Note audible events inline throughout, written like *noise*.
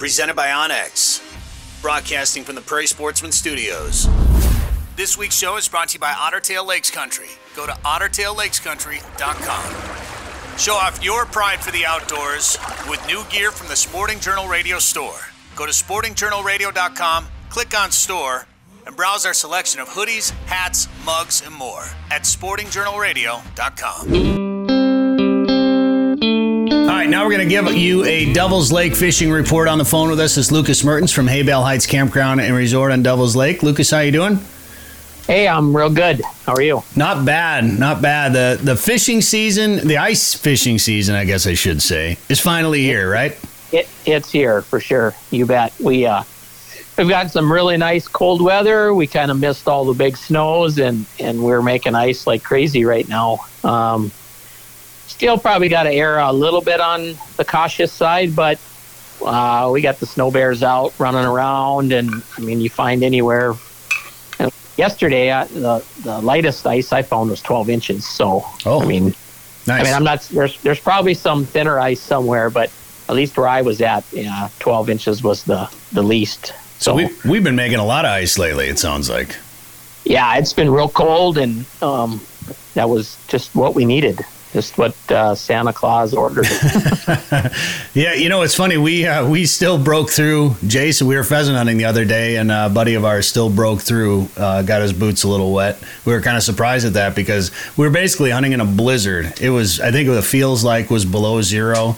presented by onX, broadcasting from the Prairie Sportsman Studios. This week's show is brought to you by Otter Tail Lakes Country. Go to ottertaillakescountry.com. Show off your pride for the outdoors with new gear from the Sporting Journal Radio store. Go to sportingjournalradio.com, click on store, and browse our selection of hoodies, hats, mugs, and more at sportingjournalradio.com. Now we're going to give you a Devil's Lake fishing report on the phone with us. It's Lucas Mertens from Haybale Heights Campground and Resort on Devil's Lake. Lucas, how you doing? Hey, I'm real good. How are you? Not bad, not bad. The the fishing season, the ice fishing season, I guess I should say, is finally here, right? It it's here for sure. You bet. We uh we've got some really nice cold weather. We kind of missed all the big snows and and we're making ice like crazy right now. Um still probably got to err a little bit on the cautious side, but uh, we got the Snobears out running around, and I mean, you find anywhere. And yesterday, uh, the the lightest ice I found was 12 inches. So, Oh, I mean, Nice. I mean, I'm not. There's there's probably some thinner ice somewhere, but at least where I was at, yeah, 12 inches was the the least. so we we've been making a lot of ice lately. It sounds like. yeah, it's been real cold, and um, that was just what we needed. Just what uh, Santa Claus ordered. *laughs* Yeah, you know it's funny. We uh, we still broke through. Jason, we were pheasant hunting the other day, and a buddy of ours still broke through. Uh, got his boots a little wet. We were kind of surprised at that because we were basically hunting in a blizzard. It was, I think, it feels like was below zero,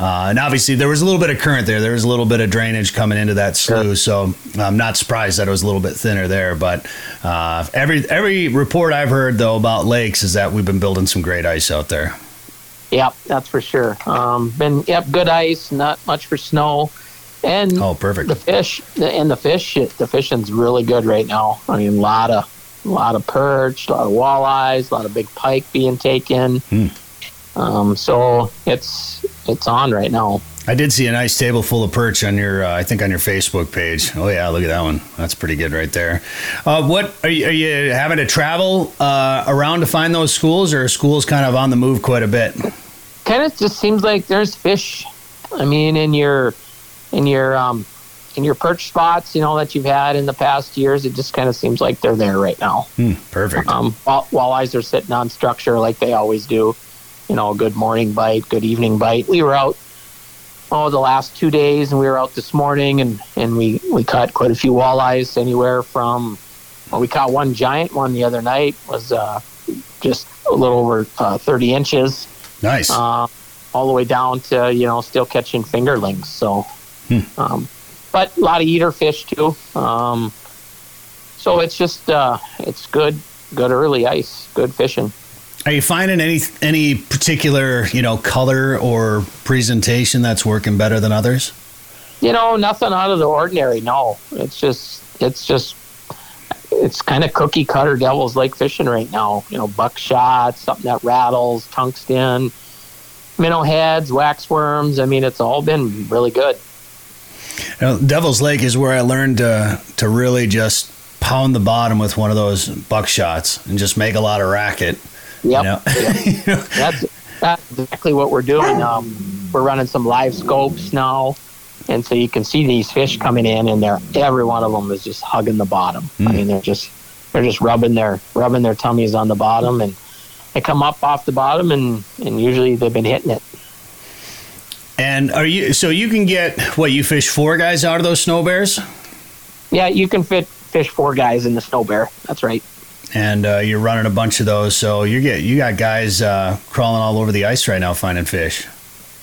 uh, and obviously there was a little bit of current there. There was a little bit of drainage coming into that slough, so I'm not surprised that it was a little bit thinner there. But uh, every every report I've heard though about lakes is that we've been building some great ice out there. Yep, that's for sure. Um, been yep, good ice, not much for snow, and Oh, perfect. the fish and the fish. The fishing's really good right now. I mean, a lot of, a lot of perch, a lot of walleyes, a lot of big pike being taken. Hmm. Um, so it's it's on right now. I did see a nice table full of perch on your, uh, I think, on your Facebook page. Oh yeah, look at that one. That's pretty good right there. Uh, what are you, are you having to travel uh, around to find those schools, or are schools kind of on the move quite a bit? Kind of just seems like there's fish. I mean, in your in your um, in your perch spots, you know that you've had in the past years, it just kind of seems like they're there right now. Hmm, perfect. Um, wall- walleyes are sitting on structure like they always do. You know, good morning bite, good evening bite. We were out oh the last two days, and we were out this morning, and and we we caught quite a few walleyes. Anywhere from well, we caught one giant one the other night was uh, just a little over uh, thirty inches, Nice. uh, all the way down to you know still catching fingerlings. So, Hmm. um, but a lot of eater fish too. Um, so it's just uh, it's good, good early ice, good fishing. Are you finding any any particular you know color or presentation that's working better than others? You know, nothing out of the ordinary. No, it's just it's just it's kind of cookie cutter Devil's Lake fishing right now. You know, buckshot, something that rattles, tungsten, minnow heads, waxworms. I mean, it's all been really good. You know, Devil's Lake is where I learned to to really just pound the bottom with one of those buckshots and just make a lot of racket. Yep. You *laughs* know? yep. That's that's exactly what we're doing. Um, we're running some live scopes now, and so you can see these fish coming in, and they're every one of them is just hugging the bottom. I Mm. mean, they're just they're just rubbing their rubbing their tummies on the bottom, and they come up off the bottom, and and usually they've been hitting it. And are you so you can get what you fish four guys out of those Snobears, Yeah, you can fit fish four guys in the Snobear. That's right. And uh, you're running a bunch of those. So you get you got guys uh, crawling all over the ice right now finding fish.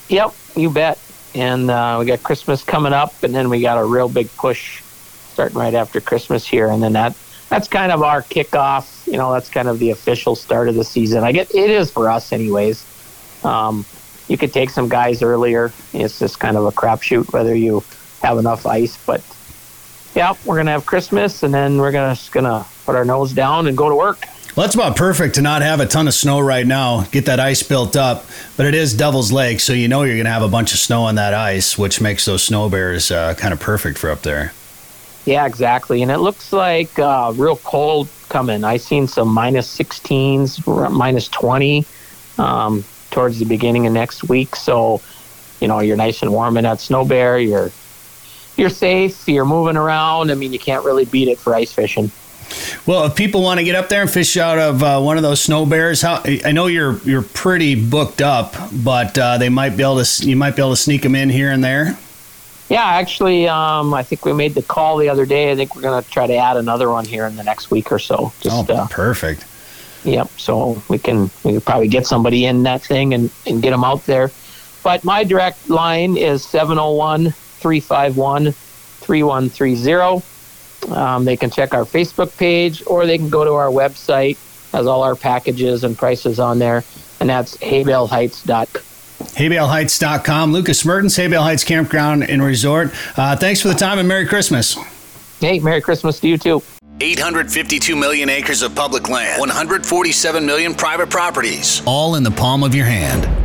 Yep, you bet. And uh, we got Christmas coming up, and then we got a real big push starting right after Christmas here, and then that that's kind of our kickoff. You know, that's kind of the official start of the season. I get it is for us, anyways. Um, you could take some guys earlier. It's just kind of a crapshoot whether you have enough ice, but yeah, we're gonna have Christmas, and then we're gonna just gonna put our nose down and go to work. Well, that's about perfect to not have a ton of snow right now. Get that ice built up, but it is Devil's Lake, so you know you're going to have a bunch of snow on that ice, which makes those Snobears uh, kind of perfect for up there. Yeah, exactly. And it looks like uh, real cold coming. I seen some minus 16s, minus 20 um, towards the beginning of next week. So, you know, you're nice and warm in that Snobear. You're you're safe. You're moving around. I mean, you can't really beat it for ice fishing. Well, if people want to get up there and fish out of uh, one of those Snobears, how I know you're you're pretty booked up, but uh, they might be able to you might be able to sneak them in here and there. Yeah, actually, um, I think we made the call the other day. I think we're going to try to add another one here in the next week or so. Just, oh, uh, perfect. Yep. So we can we could probably get somebody in that thing and, and get them out there. But my direct line is 701 351 3130. Um, they can check our Facebook page or they can go to our website, has all our packages and prices on there, and that's haybaleheights.com. HayBaleHeights.com. Lucas Mertens, Haybale Heights Campground and Resort. Uh, thanks for the time and Merry Christmas. Hey, Merry Christmas to you too. 852 million acres of public land, 147 million private properties, all in the palm of your hand.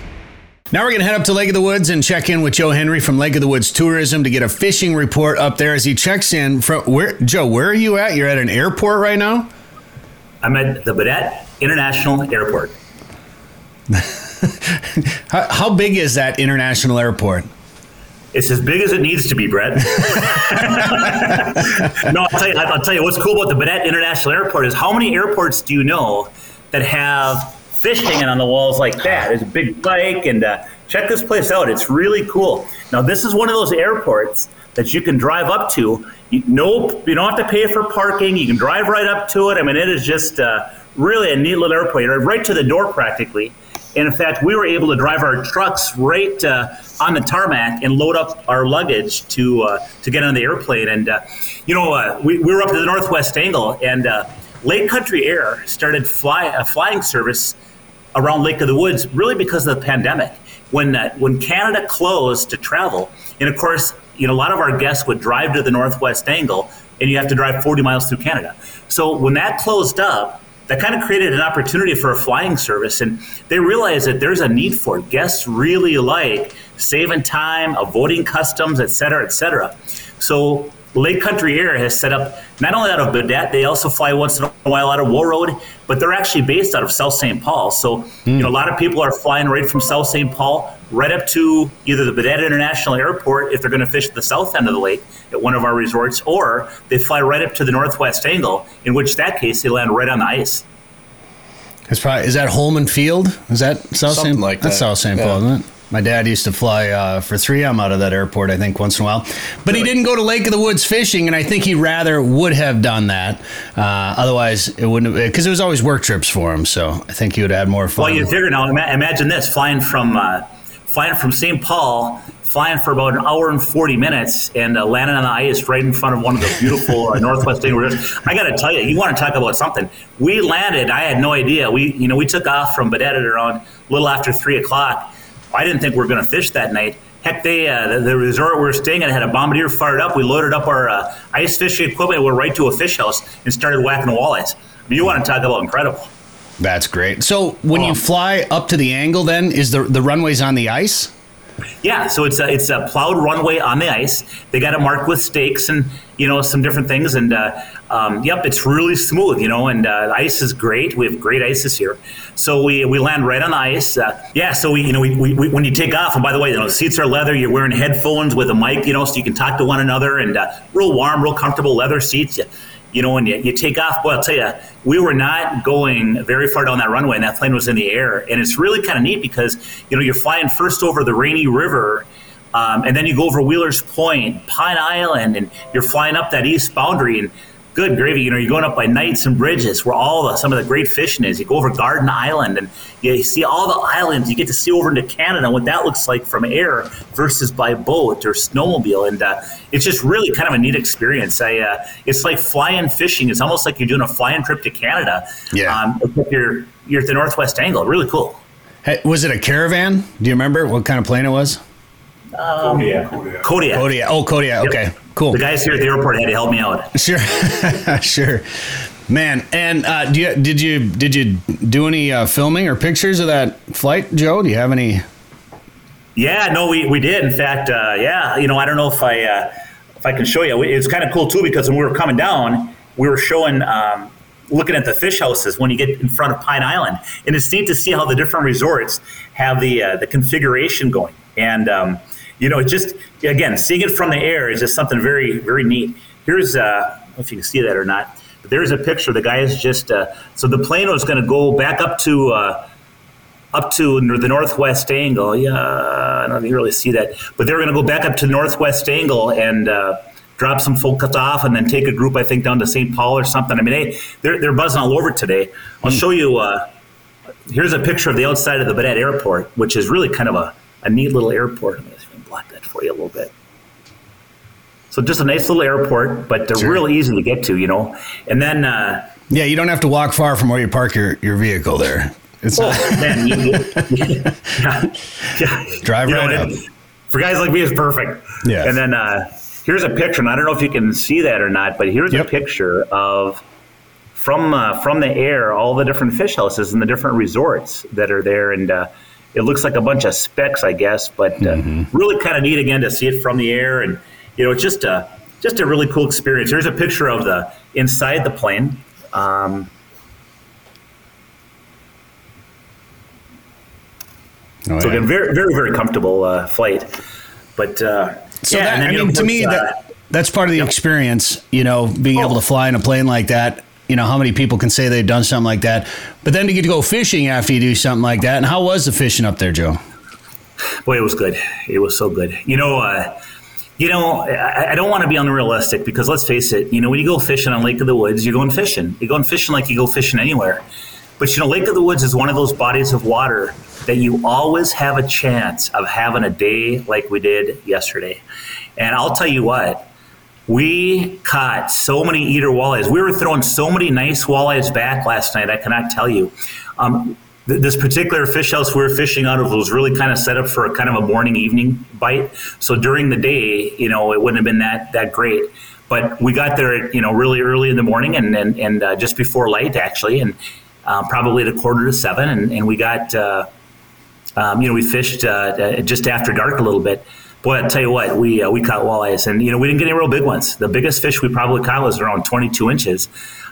Now we're going to head up to Lake of the Woods and check in with Joe Henry from Lake of the Woods Tourism to get a fishing report up there as he checks in from where Joe, where are you at? You're at an airport right now? I'm at the Baudette International Airport. *laughs* how, how big is that international airport? It's as big as it needs to be, Brett. *laughs* no, I'll tell you. I'll tell you what's cool about the Baudette International Airport is how many airports do you know that have fish hanging on the walls like that. There's a big bike, and uh, check this place out. It's really cool. Now, this is one of those airports that you can drive up to. You, no, you don't have to pay for parking. You can drive right up to it. I mean, it is just uh, really a neat little airport. You're right to the door practically. And in fact, we were able to drive our trucks right uh, on the tarmac and load up our luggage to uh, to get on the airplane. And uh, you know, uh, we, we were up to the northwest angle, and uh, Lake Country Air started fly a flying service around Lake of the Woods really because of the pandemic. When uh, when Canada closed to travel, and of course, you know, a lot of our guests would drive to the northwest angle, and you have to drive 40 miles through Canada. So when that closed up, that kind of created an opportunity for a flying service, and they realized that there's a need for it. Guests really like saving time, avoiding customs, et cetera, et cetera. So Lake Country Air has set up not only out of Baudette, they also fly once in a while out of Warroad, but they're actually based out of South St. Paul. So, mm. you know, a lot of people are flying right from South St. Paul right up to either the Baudette International Airport if they're going to fish at the south end of the lake at one of our resorts, or they fly right up to the northwest angle, in which that case they land right on the ice. It's probably is that Holman Field? Is that South St. Like That's that. South St. Paul, yeah. isn't it? My dad used to fly uh, for 3M out of that airport, I think, once in a while. But he didn't go to Lake of the Woods fishing, and I think he rather would have done that. Uh, otherwise, it wouldn't have, because it was always work trips for him. So I think he would have had more fun. Well, you figure now, imagine this flying from. Uh, flying from St. Paul, flying for about an hour and 40 minutes and uh, landing on the ice right in front of one of the beautiful uh, *laughs* Northwest rivers. I got to tell you, you want to talk about something. We landed, I had no idea. We, you know, we took off from Baudette around a little after three o'clock I didn't think we were going to fish that night. Heck, they uh, the, the, resort we were staying at had a bombardier fired up. We loaded up our uh, ice fishing equipment, went right to a fish house, and started whacking walleyes. I mean, you want to talk about incredible? That's great. So when oh. you fly up to the angle, then is the the runways on the ice? Yeah, so it's a it's a plowed runway on the ice. They got it marked with stakes and you know some different things. And uh, um, yep, it's really smooth, you know. And uh, ice is great. We have great ice this year, So we, we land right on the ice. Uh, yeah, so we you know we, we, we, when you take off, and by the way, you know the seats are leather. You're wearing headphones with a mic, you know, so you can talk to one another. And uh, real warm, real comfortable leather seats. You, know, when you, you take off, well, I'll tell you, we were not going very far down that runway, and that plane was in the air. And it's really kind of neat because, you know, you're flying first over the Rainy River, um, and then you go over Wheeler's Point, Pine Island, and you're flying up that east boundary. And good gravy. You know, you're going up by Knights and Bridges, where all the some of the great fishing is. You go over Garden Island, and you see all the islands. You get to see over into Canada what that looks like from air versus by boat or snowmobile, and uh, it's just really kind of a neat experience. I, uh, it's like flying fishing. It's almost like you're doing a flying trip to Canada. Yeah, um, you're you're at the Northwest Angle. Really cool. Hey, was it a caravan? Do you remember what kind of plane it was? Um, Kodiak. Kodiak. Kodiak. Oh, Kodiak. Okay, cool. The guys here at the airport had to help me out. Sure, *laughs* sure. Man, and uh, do you, did you did you do any uh, filming or pictures of that flight, Joe? Do you have any? Yeah, no, we, we did. In fact, uh, yeah, you know, I don't know if I uh, if I can show you. It's kind of cool too because when we were coming down, we were showing. Um, looking at the fish houses when you get in front of Pine Island, and it's neat to see how the different resorts have the uh, the configuration going. And um, you know, just again, seeing it from the air is just something very very neat. Here's uh, I don't know if you can see that or not. But there's a picture. The guy is just uh, so the plane was going to go back up to uh, up to the northwest angle. Yeah, I don't really see that, but they're going to go back up to the northwest angle and uh, drop some folks off, and then take a group, I think, down to St. Paul or something. I mean, they they're, they're buzzing all over today. I'll show you. Uh, here's a picture of the outside of the Baudette Airport, which is really kind of a, a neat little airport. I'm going to block that for you a little bit. So just a nice little airport, but they're Sure. real easy to get to, you know. And then. Uh, Yeah, you don't have to walk far from where you park your, your vehicle there. It's Oh, not, man, you, *laughs* yeah, yeah. *laughs* Drive You know, right and For guys like me, it's perfect. Yeah. And then uh, here's a picture, and I don't know if you can see that or not, but here's Yep. a picture of from uh, from the air all the different fish houses and the different resorts that are there, and uh, it looks like a bunch of specks, I guess, but uh, Mm-hmm. really kind of neat again to see it from the air, and you know, it's just a just a really cool experience. Here's a picture of the inside the plane. Um, Oh, So yeah. again, very, very, very comfortable uh, flight. But uh, So yeah, that, and then, I you know, mean, to me, uh, that that's part of the experience. You know, being Oh. able to fly in a plane like that. You know, how many people can say they've done something like that? But then to get to go fishing after you do something like that. And how was the fishing up there, Joe? boy, it was good. It was so good. You know, uh, you know, I, I don't want to be unrealistic because let's face it. You know, when you go fishing on Lake of the Woods, you're going fishing. You're going fishing like you go fishing anywhere. But you know, Lake of the Woods is one of those bodies of water that you always have a chance of having a day like we did yesterday. And I'll tell you what, we caught so many eater walleyes. We were throwing so many nice walleyes back last night. I cannot tell you. Um, th- this particular fish house we were fishing out of was really kind of set up for a kind of a morning evening bite. So during the day, you know, it wouldn't have been that that great. But we got there, you know, really early in the morning and and, and uh, just before light actually, and um, probably at a quarter to seven, and, and we got. Uh, um, you know, we fished uh, uh, just after dark a little bit. Boy, I tell you what, we uh, we caught walleyes, and you know, we didn't get any real big ones. The biggest fish we probably caught was around 22 inches.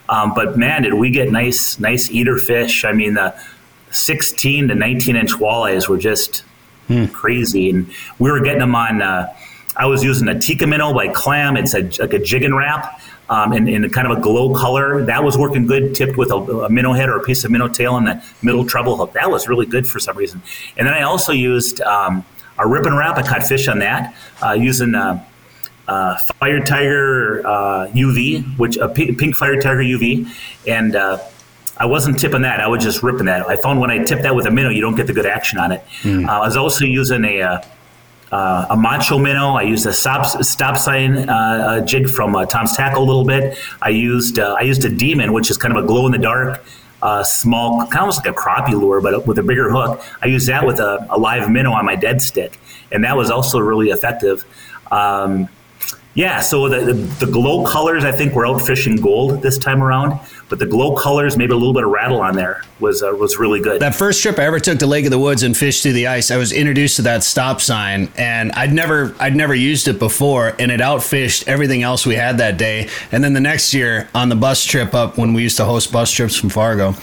Um, but man, did we get nice, nice eater fish? I mean, the 16 to 19 inch walleyes were just crazy, and we were getting them on. Uh, I was using a Tikka minnow by Clam. It's a, like a Jigging Rap. Um, in, in kind of a glow color, that was working good. Tipped with a, a minnow head or a piece of minnow tail and the middle treble hook, that was really good for some reason. And then I also used um, a Rippin' Rap. I caught fish on that uh, using uh, uh, Fire Tiger uh, UV, which a pink, pink Fire Tiger UV, and uh, I wasn't tipping that. I was just ripping that. I found when I tip that with a minnow, you don't get the good action on it. Uh, I was also using a uh, uh, a macho minnow. I used a stop, stop sign uh, a jig from uh, Tom's Tackle a little bit. I used uh, I used a demon, which is kind of a glow in the dark, uh, small, kind of almost like a crappie lure, but with a bigger hook. I used that with a, a live minnow on my dead stick, and that was also really effective. Um, yeah, so the, the, the glow colors, I think we're out fishing gold this time around, but the glow colors, maybe a little bit of rattle on there was uh, was really good. That first trip I ever took to Lake of the Woods and fished through the ice, I was introduced to that stop sign, and I'd never I'd never used it before, and it outfished everything else we had that day. And then the next year on the bus trip up, when we used to host bus trips from Fargo,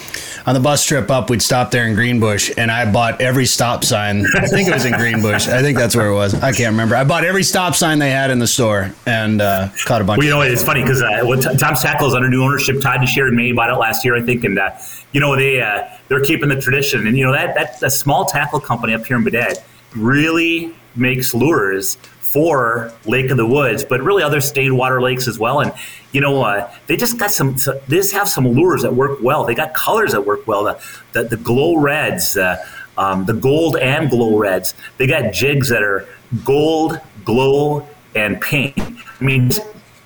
on the bus trip up, we'd stop there in Greenbush, and I bought every stop sign. I think it was in Greenbush. I think that's where it was. I can't remember. I bought every stop sign they had in the store and uh, caught a bunch. Well, you know, it's funny because uh, when T- Tom's Tackle is under new ownership. Todd DeShare May bought it last year, I think, and uh, you know they uh, they're keeping the tradition. And you know that that's a small tackle company up here in Baudette really makes lures for Lake of the Woods, but really other stained water lakes as well. And you know, uh, they just got some. so- They just have some lures that work well. They got colors that work well. The the, the glow reds. Uh, um, the gold and glow reds. They got jigs that are gold, glow, and pink. I mean,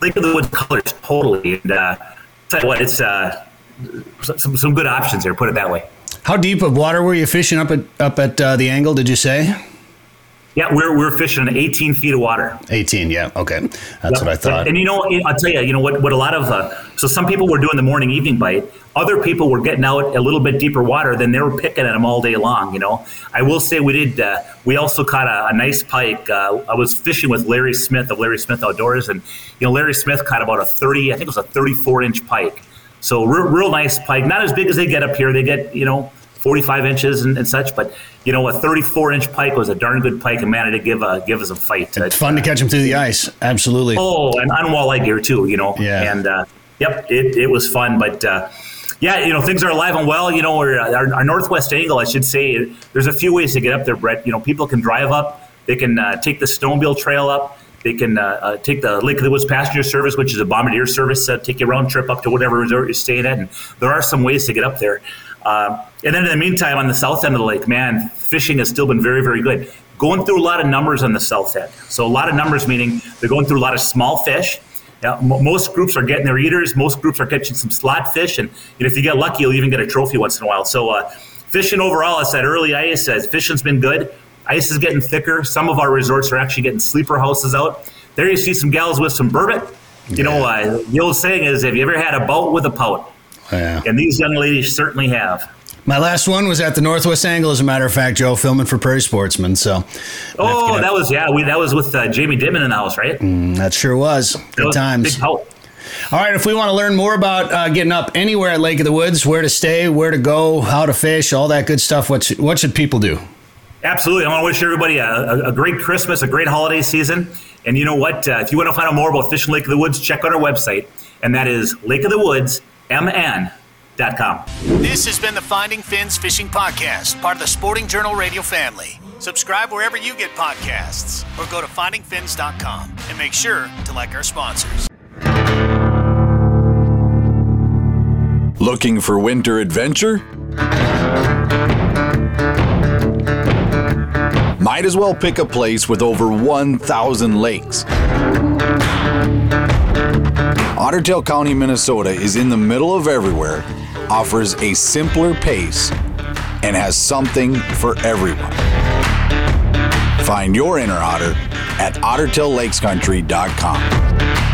Lake of the Woods colors totally. And uh, what, it's uh, some, some good options here. Put it that way. How deep of water were you fishing up at up at uh, the angle? Did you say? Yeah, we're, we're fishing in 18 feet of water. 18, yeah, okay. That's Yep. what I thought. And you know, I'll tell you, you know what, what a lot of, uh, so some people were doing the morning evening bite. Other people were getting out a little bit deeper water than they were picking at them all day long. You know, I will say we did, uh, we also caught a, a nice pike. Uh, I was fishing with Larry Smith of Larry Smith Outdoors and, you know, Larry Smith caught about a 30, I think it was a 34 inch pike. So real, real nice pike, not as big as they get up here. They get, you know, 45 inches and, and such, but you know, a 34 inch pike was a darn good pike and managed to give, uh, give us a fight. it's fun to catch them through the ice. Absolutely. Oh, and on walleye gear too, you know. Yeah. And uh, yep, it, it was fun, but uh, yeah, you know, things are alive and well. You know, our, our northwest angle, I should say, there's a few ways to get up there, Brett. You know, people can drive up, they can uh, take the Stonebill Trail up. They can uh, uh, take the Lake of the Woods passenger service, which is a bombardier service, uh, take you round trip up to whatever resort you're staying at. And there are some ways to get up there. Um, and then in the meantime, on the south end of the lake, man, fishing has still been very, very good. Going through a lot of numbers on the south end. So a lot of numbers meaning they're going through a lot of small fish. M- most groups are getting their eaters. Most groups are catching some slot fish, and you know, if you get lucky, you'll even get a trophy once in a while. So uh, fishing overall, I said early ice says fishing's been good. Ice is getting thicker. Some of our resorts are actually getting sleeper houses out. There you see some gals with some bourbon. You know, uh, the old saying is, "Have you ever had a boat with a pout?" Yeah. And these young ladies certainly have. My last one was at the Northwest Angle, as a matter of fact, Joe, filming for Prairie Sportsman. So Oh, that was yeah. We that was with uh, Jamie Dimon in the house, right? that sure was. That Good was times. Big pout. All right, if we want to learn more about uh, getting up anywhere at Lake of the Woods, where to stay, where to go, how to fish, all that good stuff, what, what should people do? Absolutely. I want to wish everybody a, a, great Christmas, a great holiday season. And you know what? Uh, if you want to find out more about Fishing Lake of the Woods, check out our website, and that is lakeofthewoodsmn.com. This has been the Finding Fins Fishing Podcast, part of the Sporting Journal Radio family. Subscribe wherever you get podcasts or go to findingfins.com and make sure to like our sponsors. Looking for winter adventure? Might as well pick a place with over 1,000 lakes. Otter Tail County, Minnesota is in the middle of everywhere, offers a simpler pace, and has something for everyone. Find your inner otter at ottertaillakescountry.com.